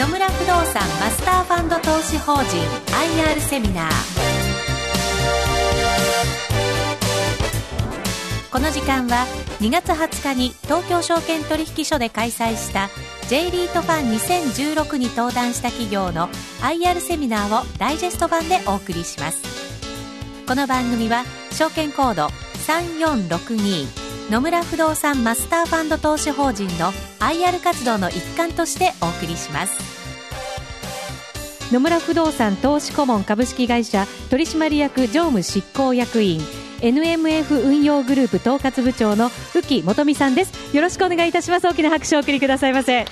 野村不動産マスターファンド投資法人 IR セミナー。この時間は2月20日に東京証券取引所で開催した J リートファン2016に登壇した企業の IR セミナーをダイジェスト版でお送りします。この番組は証券コード3462野村不動産マスターファンド投資法人の IR 活動の一環としてお送りします。野村不動産投資顧問株式会社取締役常務執行役員 NMF 運用グループ統括部長の浮木元美さんです。よろしくお願いいたします。大きな拍手をお送りくださいませ。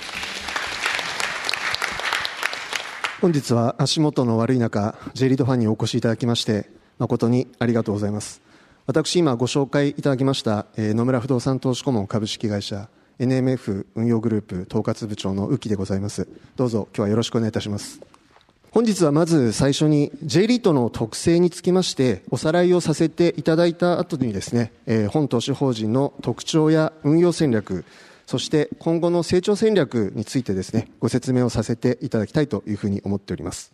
本日は足元の悪い中 J リードファンにお越しいただきまして誠にありがとうございます。私今ご紹介いただきました、えー、野村不動産投資顧問株式会社 NMF 運用グループ統括部長の浮木でございます。どうぞ今日はよろしくお願いいたします。本日はまず最初に J リートの特性につきましておさらいをさせていただいた後にですね、えー、本投資法人の特徴や運用戦略そして今後の成長戦略についてですねご説明をさせていただきたいというふうに思っております。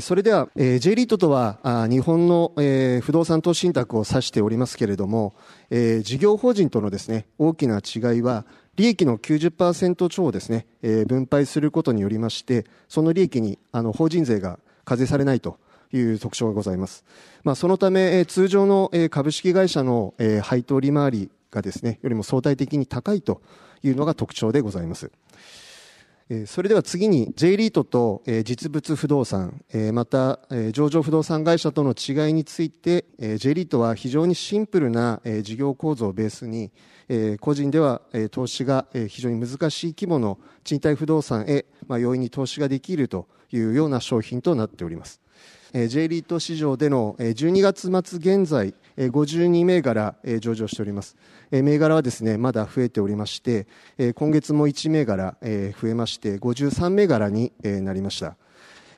それでは、J リートとは日本の不動産投資信託を指しておりますけれども、事業法人とのですね大きな違いは利益の90%超をですね、えー、分配することによりまして、その利益にあの法人税が課税されないという特徴がございます。まあ、そのため、えー、通常の、えー、株式会社の、えー、配当利回りがですね、よりも相対的に高いというのが特徴でございます。それでは次に J リートと実物不動産、また上場不動産会社との違いについて J リートは非常にシンプルな事業構造をベースに個人では投資が非常に難しい規模の賃貸不動産へ容易に投資ができるというような商品となっております。J リート市場での12月末現在52銘柄上場しております。銘柄はですねまだ増えておりまして今月も1銘柄増えまして53銘柄になりました。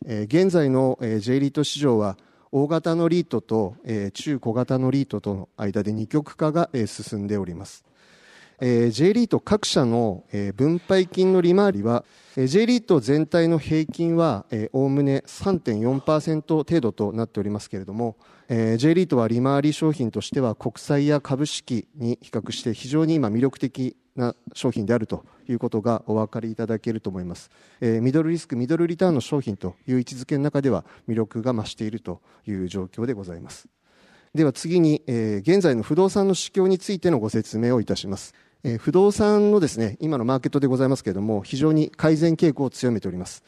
現在の J リート市場は大型のリートと中小型のリートとの間で二極化が進んでおります、J リート各社の、分配金の利回りは、J リート全体の平均はおおむね3.4%程度となっておりますけれども、えー、J リートは利回り商品としては国債や株式に比較して非常に今魅力的な商品であるということがお分かりいただけると思います、えー、ミドルリスクミドルリターンの商品という位置づけの中では魅力が増しているという状況でございます。では次に、えー、現在の不動産の市況についてのご説明をいたします。えー、不動産のですね、今のマーケットでございますけれども、非常に改善傾向を強めております。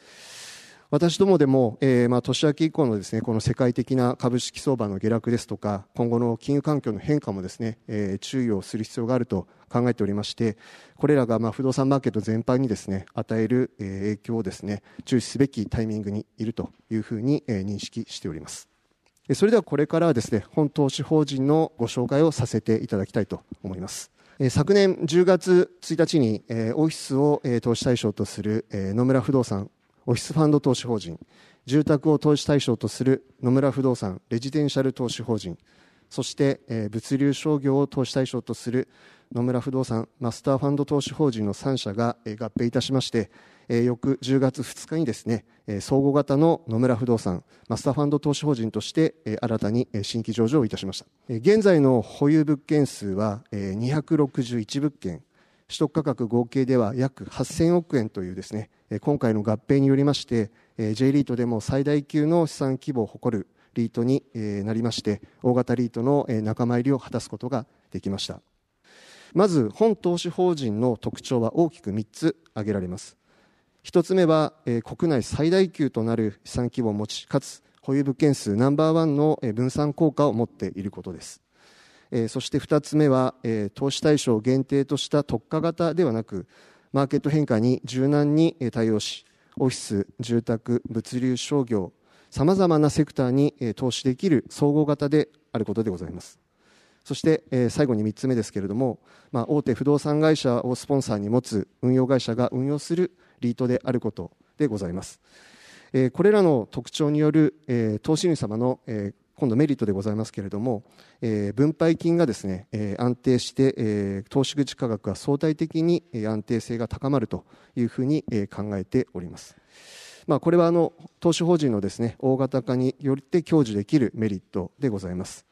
私どもでも、えー、まあ、年明け以降のですね、この世界的な株式相場の下落ですとか、今後の金融環境の変化もですね、えー、注意をする必要があると考えておりまして、これらがまあ不動産マーケット全般にですね、与える、影響をですね、注視すべきタイミングにいるというふうに、認識しております。それではこれからはですね、本投資法人のご紹介をさせていただきたいと思います。昨年10月1日にオフィスを投資対象とする野村不動産オフィスファンド投資法人住宅を投資対象とする野村不動産レジデンシャル投資法人そして物流商業を投資対象とする野村不動産マスターファンド投資法人の3社が合併いたしまして翌10月2日にですね総合型の野村不動産マスターファンド投資法人として新たに新規上場いたしました。現在の保有物件数は261物件。取得価格合計では約8000億円というですね今回の合併によりまして J リートでも最大級の資産規模を誇るリートになりまして大型リートの仲間入りを果たすことができました。まず本投資法人の特徴は大きく3つ挙げられます。1つ目は、国内最大級となる資産規模を持ちかつ保有物件数ナンバーワンの分散効果を持っていることです、そして2つ目は、投資対象を限定とした特化型ではなくマーケット変化に柔軟に対応しオフィス住宅物流商業さまざまなセクターに投資できる総合型であることでございますそして、最後に3つ目ですけれども、まあ、大手不動産会社をスポンサーに持つ運用会社が運用するリートであることでございます。これらの特徴による、投資主様の、今度メリットでございますけれども、えー、分配金がですね、えー、安定して、えー、投資口価格が相対的に安定性が高まるというふうに考えております。まあ、これはあの投資法人のですね大型化によって享受できるメリットでございます。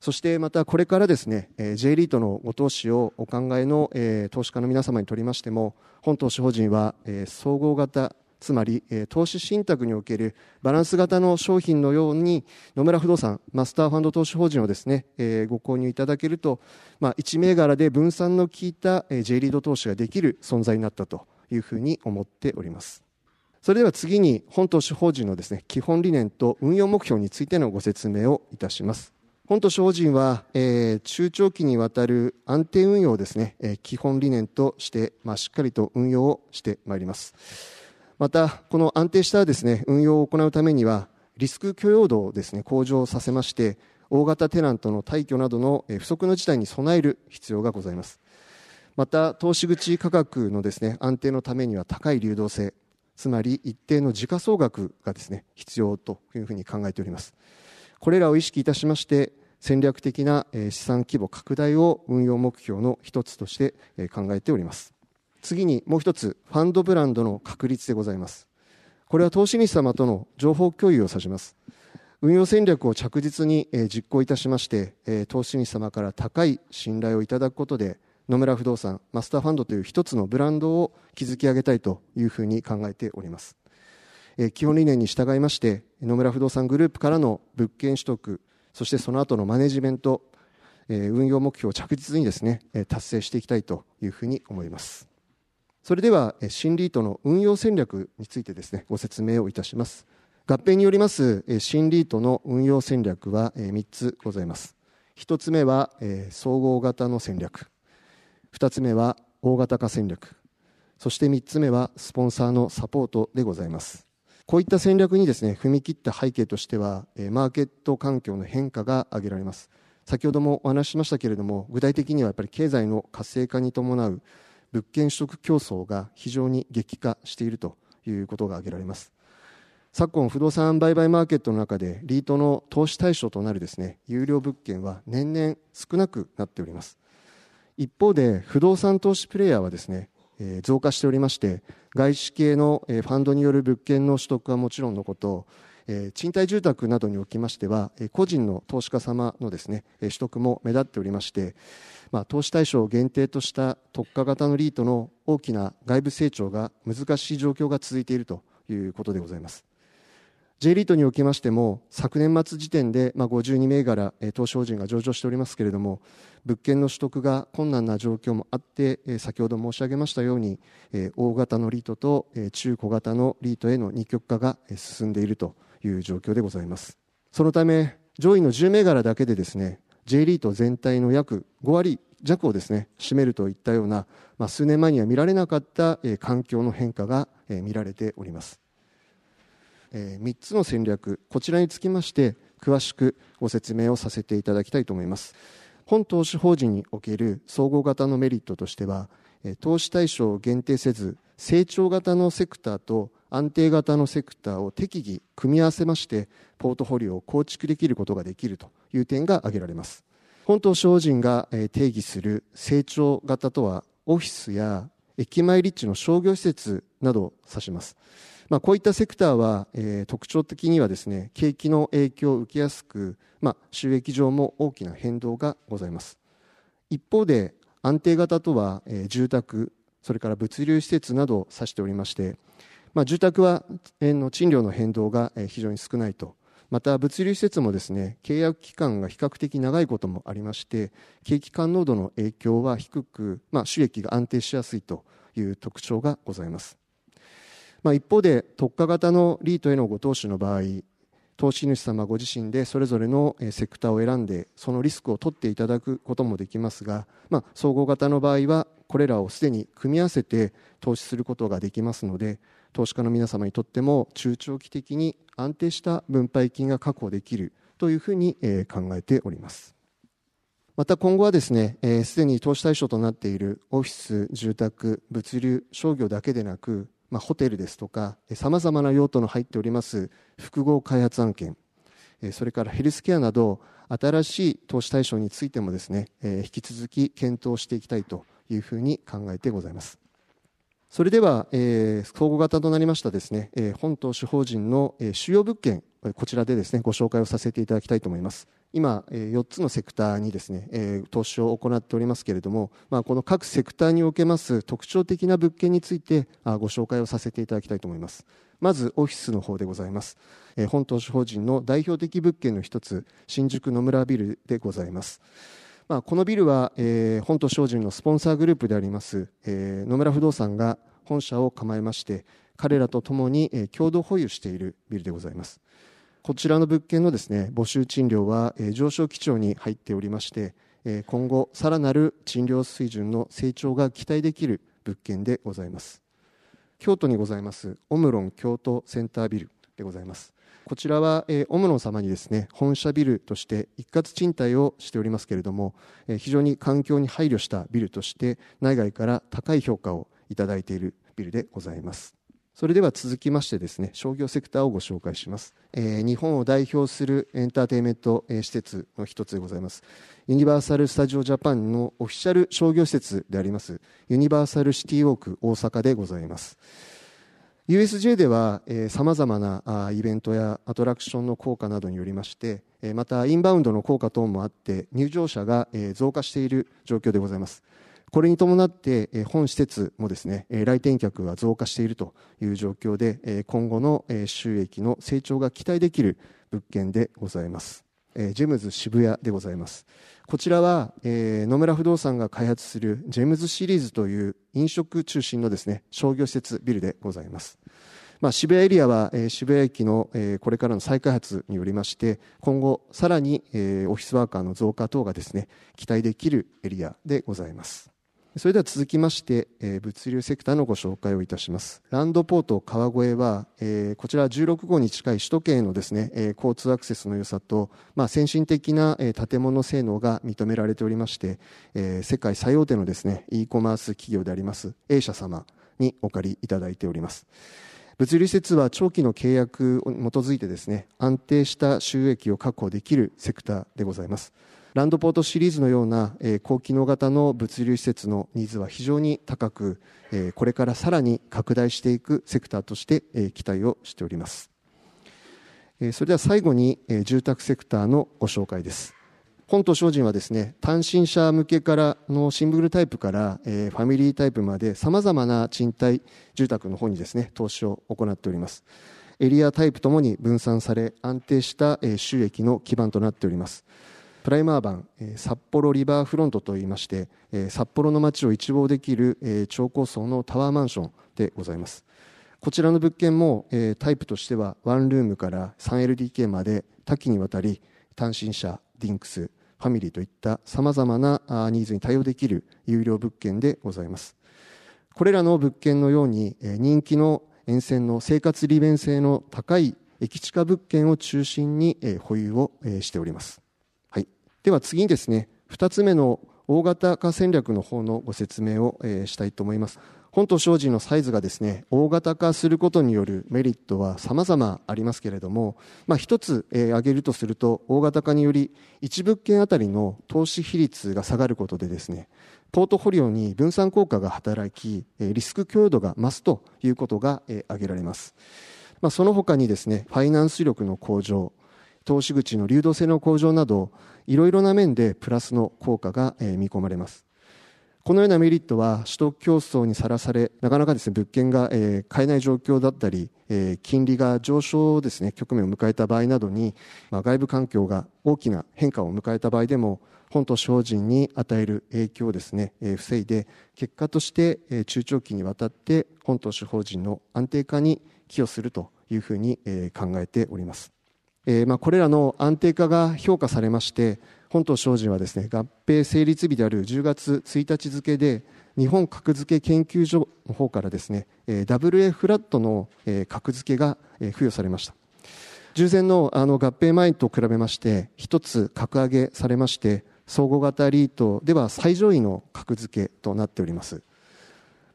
そしてまたこれからですね J リートのご投資をお考えの投資家の皆様にとりましても本投資法人は総合型つまり投資信託におけるバランス型の商品のように野村不動産マスターファンド投資法人をですねご購入いただけると、まあ、1銘柄で分散の効いた J リード投資ができる存在になったというふうに思っておりますそれでは次に本投資法人のですね基本理念と運用目標についてのご説明をいたします本都法人は、えー、中長期にわたる安定運用をですね、えー、基本理念として、まあ、しっかりと運用をしてまいります。また、この安定したですね、運用を行うためには、リスク許容度をですね、向上させまして、大型テナントの退去などの不測の事態に備える必要がございます。また、投資口価格のですね、安定のためには高い流動性、つまり一定の時価総額がですね、必要というふうに考えております。これらを意識いたしまして戦略的な資産規模拡大を運用目標の一つとして考えております次にもう一つファンドブランドの確立でございます。これは投資主様との情報共有を指します。運用戦略を着実に実行いたしまして投資主様から高い信頼をいただくことで野村不動産マスターファンドという一つのブランドを築き上げたいというふうに考えております。基本理念に従いまして野村不動産グループからの物件取得そしてその後のマネジメント運用目標を着実にですね達成していきたいというふうに思います。それでは新リートの運用戦略についてですねご説明をいたします。合併によります新リートの運用戦略は3つございます。1つ目は総合型の戦略。2つ目は大型化戦略。そして3つ目はスポンサーのサポートでございます。こういった戦略にですね踏み切った背景としてはマーケット環境の変化が挙げられます。先ほどもお話ししましたけれども具体的にはやっぱり経済の活性化に伴う物件取得競争が非常に激化しているということが挙げられます。昨今不動産売買マーケットの中でリートの投資対象となるですね有料物件は年々少なくなっております。一方で不動産投資プレイヤーはですね増加しておりまして外資系のファンドによる物件の取得はもちろんのこと賃貸住宅などにおきましては個人の投資家様のですね取得も目立っておりまして、まあ、投資対象を限定とした特化型のリートの大きな外部成長が難しい状況が続いているということでございます。J リートにおきましても昨年末時点で、まあ、52銘柄投資法人が上場しておりますけれども物件の取得が困難な状況もあって先ほど申し上げましたように大型のリートと中小型のリートへの二極化が進んでいるという状況でございます。そのため上位の10銘柄だけでですね J リート全体の約5割弱をですね占めるといったような、まあ、数年前には見られなかった環境の変化が見られております。3つの戦略こちらにつきまして詳しくご説明をさせていただきたいと思います。本投資法人における総合型のメリットとしては投資対象を限定せず成長型のセクターと安定型のセクターを適宜組み合わせましてポートフォリオを構築できることができるという点が挙げられます。本投資法人が定義する成長型とはオフィスや駅前立地の商業施設などを指します。まあ、こういったセクターは、えー、特徴的にはですね景気の影響を受けやすく、まあ、収益上も大きな変動がございます。一方で安定型とは、えー、住宅それから物流施設などを指しておりまして、まあ、住宅は、えー、の賃料の変動が、非常に少ないと。また物流施設もですね契約期間が比較的長いこともありまして景気感濃度の影響は低く、まあ、収益が安定しやすいという特徴がございます。まあ、一方で特化型のリートへのご投資の場合投資主様ご自身でそれぞれのセクターを選んでそのリスクを取っていただくこともできますが、まあ、総合型の場合はこれらをすでに組み合わせて投資することができますので投資家の皆様にとっても中長期的に安定した分配金が確保できるというふうに考えております。また今後はですねすでに投資対象となっているオフィス住宅物流商業だけでなくまあ、ホテルですとかさまざまな用途の入っております複合開発案件それからヘルスケアなど新しい投資対象についてもですね引き続き検討していきたいというふうに考えてございます。それでは、えー、総合型となりましたですね、えー、本投資法人の、えー、主要物件こちらでですねご紹介をさせていただきたいと思います今、4つのセクターにですね、投資を行っておりますけれども、まあ、この各セクターにおけます特徴的な物件についてご紹介をさせていただきたいと思います。まずオフィスの方でございます。本投資法人の代表的物件の一つ、新宿野村ビルでございます。まあ、このビルは、えー、本投資法人のスポンサーグループであります、えー、野村不動産が本社を構えまして、彼らと共に、えー、共同保有しているビルでございます。こちらの物件のですね募集賃料は上昇基調に入っておりまして今後さらなる賃料水準の成長が期待できる物件でございます京都にございますオムロン京都センタービルでございますこちらは、えー、オムロン様にですね本社ビルとして一括賃貸をしておりますけれども、えー、非常に環境に配慮したビルとして内外から高い評価をいただいているビルでございますそれでは続きましてですね、商業セクターをご紹介します。えー、日本を代表するエンターテインメント、えー、施設の一つでございます。ユニバーサル・スタジオ・ジャパンのオフィシャル商業施設であります、ユニバーサル・シティ・ウォーク大阪でございます。USJ ではさまざまなあイベントやアトラクションの効果などによりまして、え、またインバウンドの効果等もあって入場者が、え、増加している状況でございます。これに伴って、本施設もですね、来店客が増加しているという状況で、今後の収益の成長が期待できる物件でございます。えジェムズ渋谷でございます。こちらはえ、野村不動産が開発するジェムズシリーズという飲食中心のですね、商業施設ビルでございます。まあ、渋谷エリアは、えー、渋谷駅の、えー、これからの再開発によりまして今後さらに、えー、オフィスワーカーの増加等がですね期待できるエリアでございますそれでは続きまして、え、物流セクターのご紹介をいたします。ランドポート川越は、え、こちら16号に近い首都圏へのですね、え、交通アクセスの良さと、まあ、先進的な、え、建物性能が認められておりまして、え、世界最大手のですね、e コマース企業であります A 社様にお借りいただいております。物流施設は長期の契約に基づいてですね、安定した収益を確保できるセクターでございます。ランドポートシリーズのような、え高機能型の物流施設のニーズは非常に高く、えこれからさらに拡大していくセクターとして、え期待をしております。えそれでは最後に、え住宅セクターのご紹介です。本島精進はですね、単身者向けからのシングルタイプから、えー、ファミリータイプまで様々な賃貸住宅の方にですね、投資を行っております。エリアタイプともに分散され、安定した、収益の基盤となっております。プライムアーバン、え札幌リバーフロントといいまして、え札幌の街を一望できる、え超高層のタワーマンションでございます。こちらの物件も、えタイプとしてはワンルームから 3LDK まで多岐にわたり単身者、ディンクス、ファミリーといった様々なニーズに対応できる優良物件でございます。これらの物件のように人気の沿線の生活利便性の高い駅地下物件を中心に保有をしております。では次にですね、2つ目の大型化戦略の方のご説明を、したいと思います。本島精進のサイズがですね、大型化することによるメリットは様々ありますけれども、まあ一つ、挙げるとすると、大型化により1物件あたりの投資比率が下がることでですね、ポートフォリオに分散効果が働き、リスク強度が増すということが挙げられます。まあ、その他にですね、ファイナンス力の向上、投資口の流動性の向上など、いろいろな面でプラスの効果が見込まれます。このようなメリットは取得競争にさらされ、なかなかですね、物件が、買えない状況だったり、金利が上昇ですね、局面を迎えた場合などに、外部環境が大きな変化を迎えた場合でも、本と法人に与える影響をですね、防いで、結果として、中長期にわたって本と法人の安定化に寄与するというふうに、考えております。えー、まあ、これらの安定化が評価されまして、本島精進はですね、合併成立日である10月1日付で、日本格付け研究所の方からですね、WA フラットの格付けが付与されました。従前のあの合併前と比べまして、一つ格上げされまして、総合型リートでは最上位の格付けとなっております。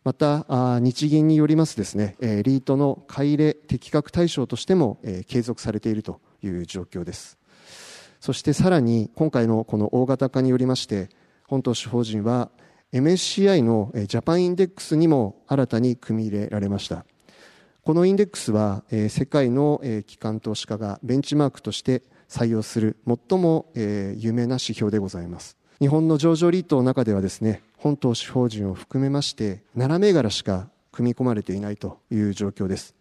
また、日銀によりますですね、リートの買い入れ適格対象としても継続されているという状況です。そしてさらに今回のこの大型化によりまして本投資法人は MSCI のジャパンインデックスにも新たに組み入れられました。このインデックスは世界の機関投資家がベンチマークとして採用する最も有名な指標でございます。日本の上場リートの中ではですね本投資法人を含めまして7銘柄しか組み込まれていないという状況です。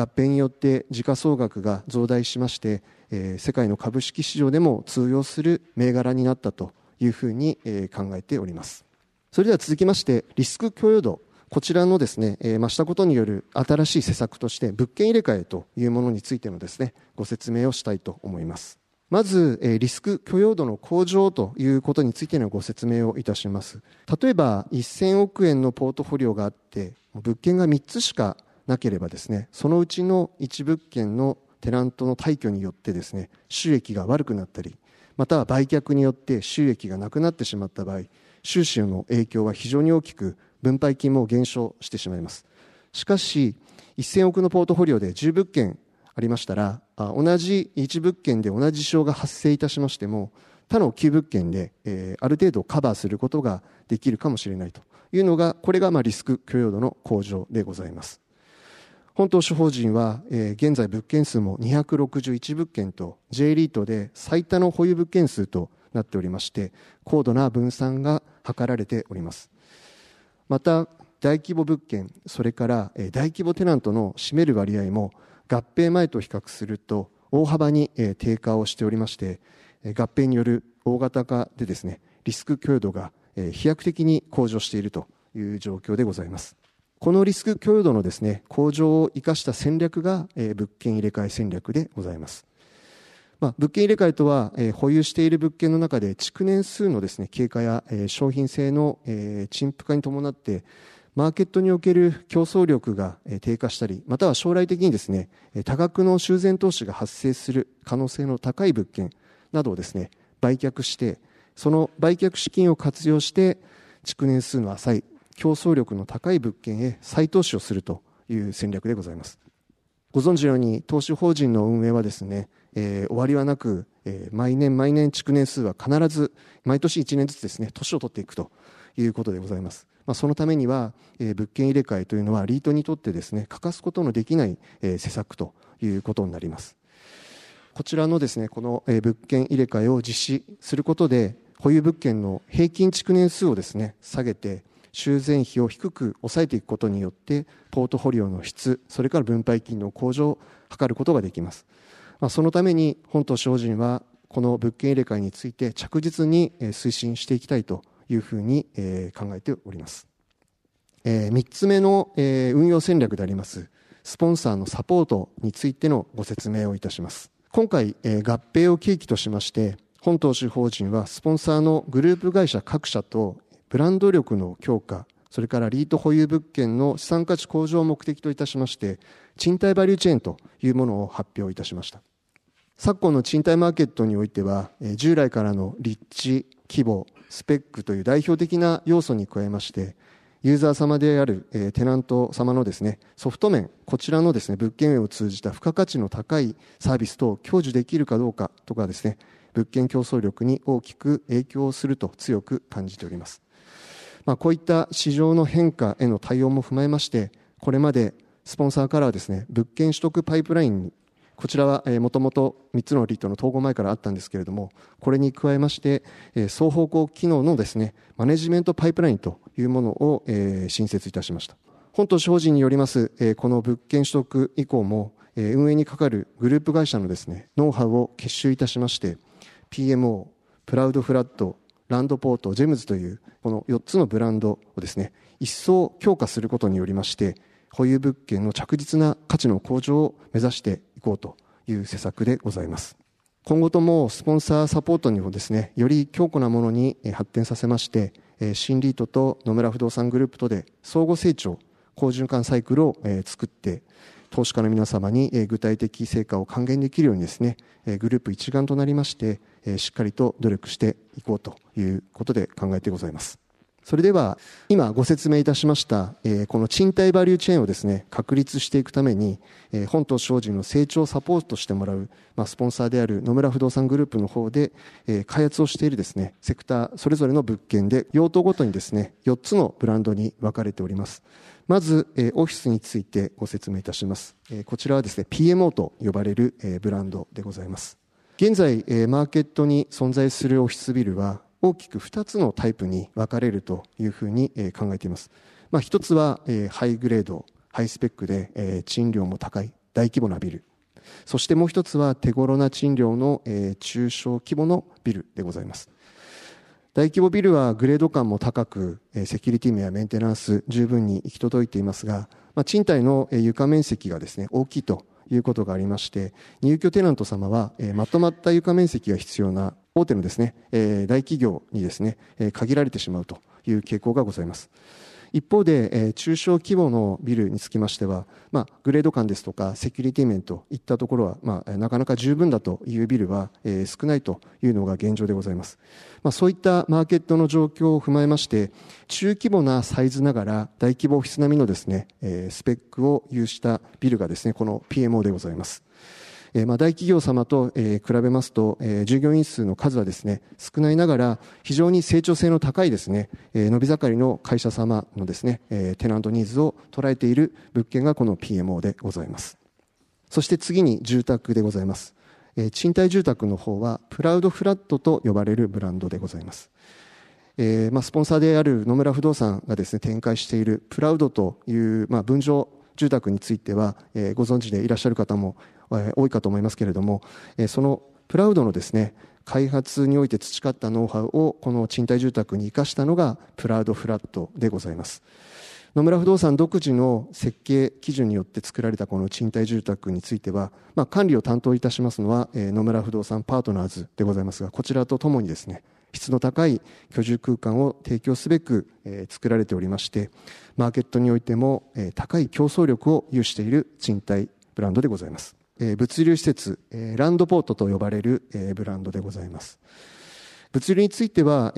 合併によって時価総額が増大しまして、え世界の株式市場でも通用する銘柄になったというふうに、え考えております。それでは続きましてリスク許容度。こちらのですね、え増したことによる新しい施策として物件入れ替えというものについてのですねご説明をしたいと思います。まず、リスク許容度の向上ということについてのご説明をいたします。例えば、1000億円のポートフォリオがあって、物件が3つしかなければですね、そのうちの1物件のテナントの退去によってですね、収益が悪くなったり、または売却によって収益がなくなってしまった場合、収支の影響は非常に大きく、分配金も減少してしまいます。しかし、1000億のポートフォリオで10物件ありましたら、同じ1物件で同じ事象が発生いたしましても、他の9物件で、えー、ある程度カバーすることができるかもしれないというのが、これがまあリスク許容度の向上でございます。本投資法人は、えー、現在物件数も261物件と J リートで最多の保有物件数となっておりまして、高度な分散が図られております。また、大規模物件、それから、え、大規模テナントの占める割合も合併前と比較すると大幅に低下をしておりまして合併による大型化でですねリスク許容度が飛躍的に向上しているという状況でございますこのリスク許容度のですね向上を生かした戦略が物件入れ替え戦略でございます。まあ、物件入れ替えとは、えー、保有している物件の中で築年数のですね経過や、えー、商品性の、えー、陳腐化に伴ってマーケットにおける競争力が低下したり、または将来的にですね、多額の修繕投資が発生する可能性の高い物件などをですね、売却して、その売却資金を活用して、築年数の浅い、競争力の高い物件へ再投資をするという戦略でございます。ご存知のように、投資法人の運営はですね、えー、終わりはなく、えー、毎年毎年築年数は必ず、毎年1年ずつですね、年を取っていくということでございます。まあ、そのためには、えー、物件入れ替えというのはリートにとってですね欠かすことのできない、え、施策ということになりますこちらのですねこの、え、物件入れ替えを実施することで保有物件の平均築年数をですね下げて修繕費を低く抑えていくことによってポートフォリオの質それから分配金の向上を図ることができます、まあ、そのために本島精進はこの物件入れ替えについて着実に推進していきたいというふうに、考えております。3つ目の、運用戦略であります、スポンサーのサポートについてのご説明をいたします。今回、合併を契機としまして、本投資法人はスポンサーのグループ会社各社とブランド力の強化、それからリート保有物件の資産価値向上を目的といたしまして、賃貸バリューチェーンというものを発表いたしました。昨今の賃貸マーケットにおいては、従来からの立地、規模、スペックという代表的な要素に加えまして、ユーザー様である、えー、テナント様のですね、ソフト面、こちらのですね、物件を通じた付加価値の高いサービスと享受できるかどうかとかですね、物件競争力に大きく影響すると強く感じております。まあ、こういった市場の変化への対応も踏まえまして、これまでスポンサーからはですね、物件取得パイプラインにこちらはもともと3つのリートの統合前からあったんですけれども、これに加えまして、双方向機能のですね、マネジメントパイプラインというものを新設いたしました。本都市法人によります、この物件取得以降も、運営にかかるグループ会社のですね、ノウハウを結集いたしまして、PMO、プラウドフラット、ランドポート、ジェムズという、この4つのブランドをですね、一層強化することによりまして、保有物件の着実な価値の向上を目指していこうという施策でございます。今後ともスポンサーサポートにもですね、より強固なものに発展させまして、新リートと野村不動産グループとで相互成長、好循環サイクルを作って、投資家の皆様に具体的成果を還元できるようにですね、グループ一丸となりまして、しっかりと努力していこうということで考えてございます。それでは今ご説明いたしました、この賃貸バリューチェーンをですね確立していくために、本島商事の成長をサポートしてもらう、ま、スポンサーである野村不動産グループの方で、開発をしているですねセクターそれぞれの物件で用途ごとにですね4つのブランドに分かれておりますまず、え、オフィスについてご説明いたします、え、こちらはですね PMO と呼ばれる、え、ブランドでございます現在、え、マーケットに存在するオフィスビルは大きく2つのタイプに分かれるというふうに考えています。まあ、1つはえハイグレード、ハイスペックでえ賃料も高い大規模なビル。そしてもう1つは手頃な賃料のえ中小規模のビルでございます。大規模ビルはグレード感も高く、セキュリティ面やメンテナンス十分に行き届いていますが、まあ、賃貸の床面積がですね、大きいということがありまして、入居テナント様は、まとまった床面積が必要な大手のですね、えー、大企業にですね、えー、限られてしまうという傾向がございます。一方で、えー、中小規模のビルにつきましては、まあ、グレード感ですとかセキュリティ面といったところは、まあ、なかなか十分だというビルは、えー、少ないというのが現状でございます、まあ、そういったマーケットの状況を踏まえまして中規模なサイズながら大規模オフィス並みのですね、えー、スペックを有したビルがですねこの PMO でございます。えまあ、大企業様と、え比べますと、え従業員数の数はですね、少ないながら、非常に成長性の高いですね、え伸び盛りの会社様のですね、えテナントニーズを捉えている物件がこの PMO でございます。そして次に住宅でございます。え賃貸住宅の方は、プラウドフラットと呼ばれるブランドでございます。えーまあ、スポンサーである野村不動産がですね展開しているプラウドという、まあ、分譲住宅については、え、ご存知でいらっしゃる方も多いかと思いますけれども、そのプラウドのですね、開発において培ったノウハウをこの賃貸住宅に生かしたのがプラウドフラットでございます。野村不動産独自の設計基準によって作られたこの賃貸住宅については、まあ、管理を担当いたしますのは、え野村不動産パートナーズでございますが、こちらとともにですね、質の高い居住空間を提供すべく、え作られておりまして、マーケットにおいても、え高い競争力を有している賃貸ブランドでございます。物流施設、ランドポートと呼ばれるブランドでございます。物流については、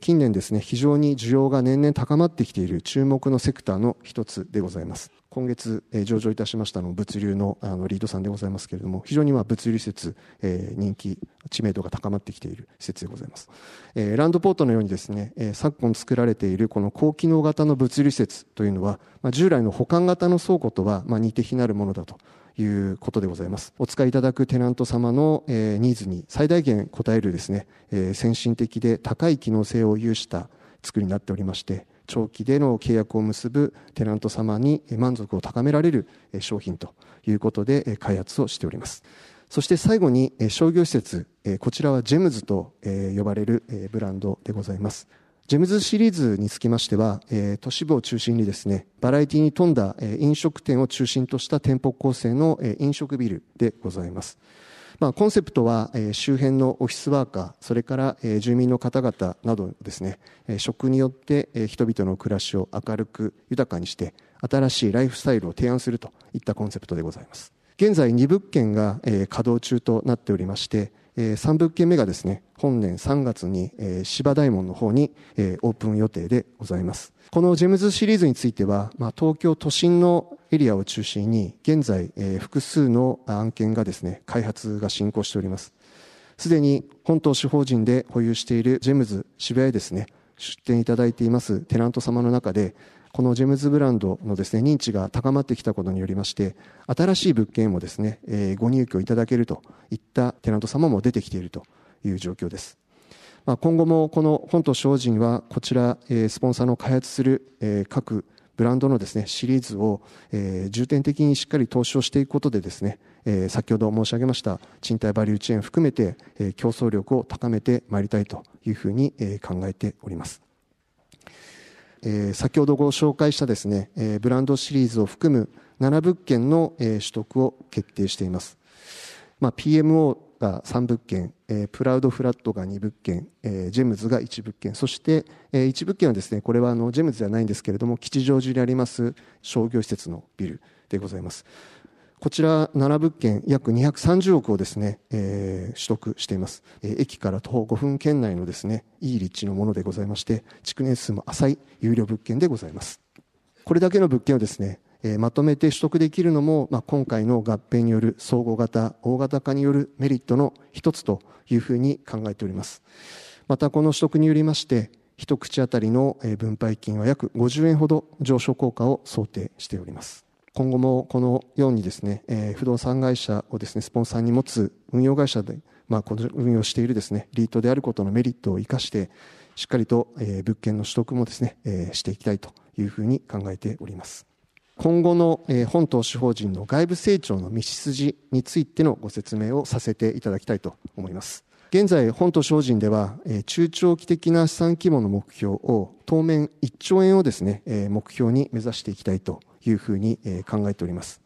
近年ですね、非常に需要が年々高まってきている注目のセクターの一つでございます。今月え、上場いたしましたの物流のあのリードさんでございますけれども、非常にまあ物流施設え、人気、知名度が高まってきている施設でございます。えランドポートのようにですねえ、昨今作られているこの高機能型の物流施設というのは、ま従来の保管型の倉庫とはま似て非なるものだということでございます。お使いいただくテナント様の、えー、ニーズに最大限応えるですね、えー、先進的で高い機能性を有した作りになっておりまして、長期での契約を結ぶテナント様に満足を高められる商品ということで開発をしております。そして最後に商業施設、こちらはジェムズと呼ばれるブランドでございます。ジェムズシリーズにつきましては、都市部を中心にですね、バラエティに富んだ、飲食店を中心とした店舗構成の、飲食ビルでございます。まあ、コンセプトは、えー、周辺のオフィスワーカー、それから、えー、住民の方々などですね、えー、食によって、えー、人々の暮らしを明るく豊かにして、新しいライフスタイルを提案するといったコンセプトでございます。現在2物件が、えー、稼働中となっておりまして、えー、3物件目がですね、本年3月に、えー、芝大門の方に、えー、オープン予定でございます。このジェムズシリーズについては、まあ、東京都心のエリアを中心に、現在、えー、複数の案件がですね、開発が進行しております。すでに本投資法人で保有しているジェムズ渋谷へですね、出店いただいていますテナント様の中で、このジェムズブランドのですね、認知が高まってきたことによりまして、新しい物件もですね、えー、ご入居いただけるといったテナント様も出てきているという状況です。まあ、今後もこの本と精進は、こちら、えー、スポンサーの開発する、えー、各ブランドのですね、シリーズを、えー、重点的にしっかり投資をしていくことでですね、えー、先ほど申し上げました賃貸バリューチェーン含めて、えー、競争力を高めてまいりたいというふうに、えー、考えております。えー、先ほどご紹介したですね、えー、ブランドシリーズを含む7物件の、えー、取得を決定しています。まあ、PMO が3物件、えー、プラウドフラットが2物件、えー、ジェムズが1物件、そして、えー、1物件はですね、これはあのジェムズではないんですけれども、吉祥寺にあります商業施設のビルでございます。こちら7物件約230億をですね、えー、取得しています、えー、駅から徒歩5分圏内のですねいい立地のものでございまして築年数も浅い有料物件でございます。これだけの物件をですね、え、まとめて取得できるのも、まあ、今回の合併による総合型大型化によるメリットの一つというふうに考えておりますまたこの取得によりまして一口当たりの分配金は約50円ほど上昇効果を想定しております今後もこのようにですね、え、不動産会社をですね、スポンサーに持つ運用会社で、まあ、この運用しているですね、リートであることのメリットを生かして、しっかりと、え、物件の取得もですね、え、していきたいというふうに考えております。今後の、本投資法人の外部成長の道筋についてのご説明をさせていただきたいと思います。現在、本投資法人では、中長期的な資産規模の目標を当面1兆円をですね、目標に目指していきたいというふうに考えております。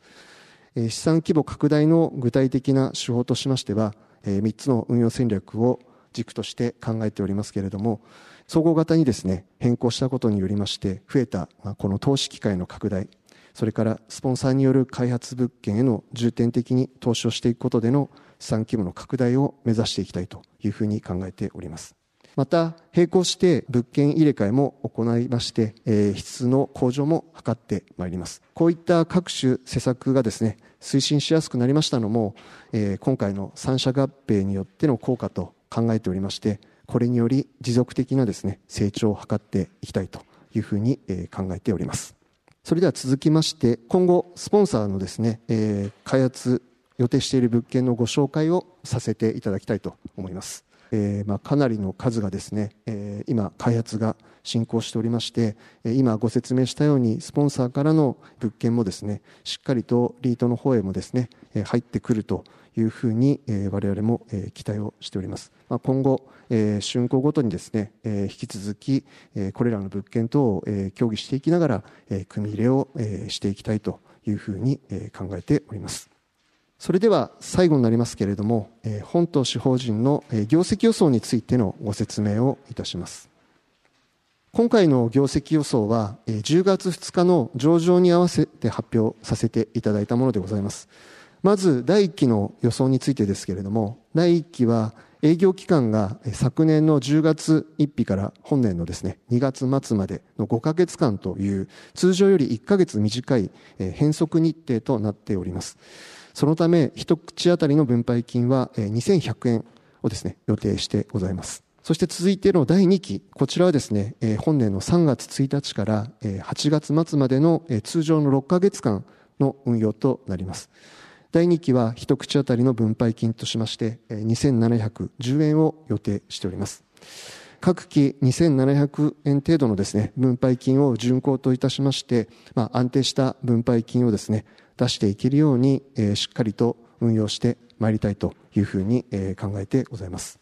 資産規模拡大の具体的な手法としましては、3つの運用戦略を軸として考えておりますけれども、総合型にですね、変更したことによりまして、増えたこの投資機会の拡大、それからスポンサーによる開発物件への重点的に投資をしていくことでの資産規模の拡大を目指していきたいというふうに考えております。また、並行して物件入れ替えも行いまして、えー、質の向上も図ってまいります。こういった各種施策がですね、推進しやすくなりましたのも、えー、今回の三者合併によっての効果と考えておりまして、これにより持続的なですね、成長を図っていきたいというふうに、考えております。それでは続きまして、今後、スポンサーのですね、えー、開発予定している物件のご紹介をさせていただきたいと思います。えー、まあ、かなりの数がですね、えー、今開発が進行しておりまして今ご説明したようにスポンサーからの物件もですねしっかりとリートの方へもですね入ってくるというふうに我々も期待をしております、今後竣工ごとにですね引き続きこれらの物件等を協議していきながら組み入れをしていきたいというふうに考えておりますそれでは最後になりますけれども、本投資法人の業績予想についてのご説明をいたします。今回の業績予想は、10月2日の上場に合わせて発表させていただいたものでございます。まず、第1期の予想についてですけれども、第1期は営業期間が昨年の10月1日から本年のですね、2月末までの5ヶ月間という、通常より1ヶ月短い変則日程となっております。そのため、一口当たりの分配金は2100円をですね、予定してございます。そして続いての第2期、こちらはですね、本年の3月1日から8月末までの通常の6ヶ月間の運用となります。第2期は一口当たりの分配金としまして2710円を予定しております。各期2700円程度のですね、分配金を巡行といたしまして、まあ、安定した分配金をですね、出していけるように、えー、しっかりと運用してまいりたいというふうに、えー、考えてございます。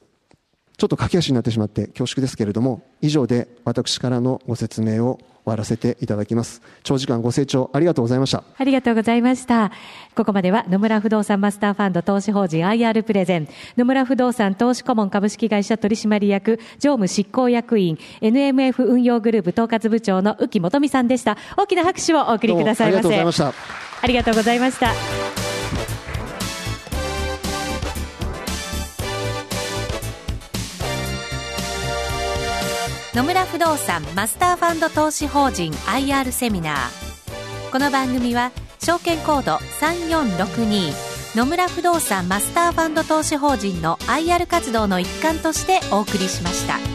ちょっと駆け足になってしまって恐縮ですけれども、以上で私からのご説明を終わらせていただきます。長時間ご清聴ありがとうございました。ありがとうございました。ここまでは野村不動産マスターファンド投資法人 IR プレゼン、野村不動産投資顧問株式会社取締役常務執行役員、NMF 運用グループ統括部長の浮木元美さんでした。大きな拍手をお送りくださいませ。ありがとうございました。ありがとうございました野村不動産マスターファンド投資法人 IR セミナーこの番組は証券コード3462野村不動産マスターファンド投資法人の IR 活動の一環としてお送りしました。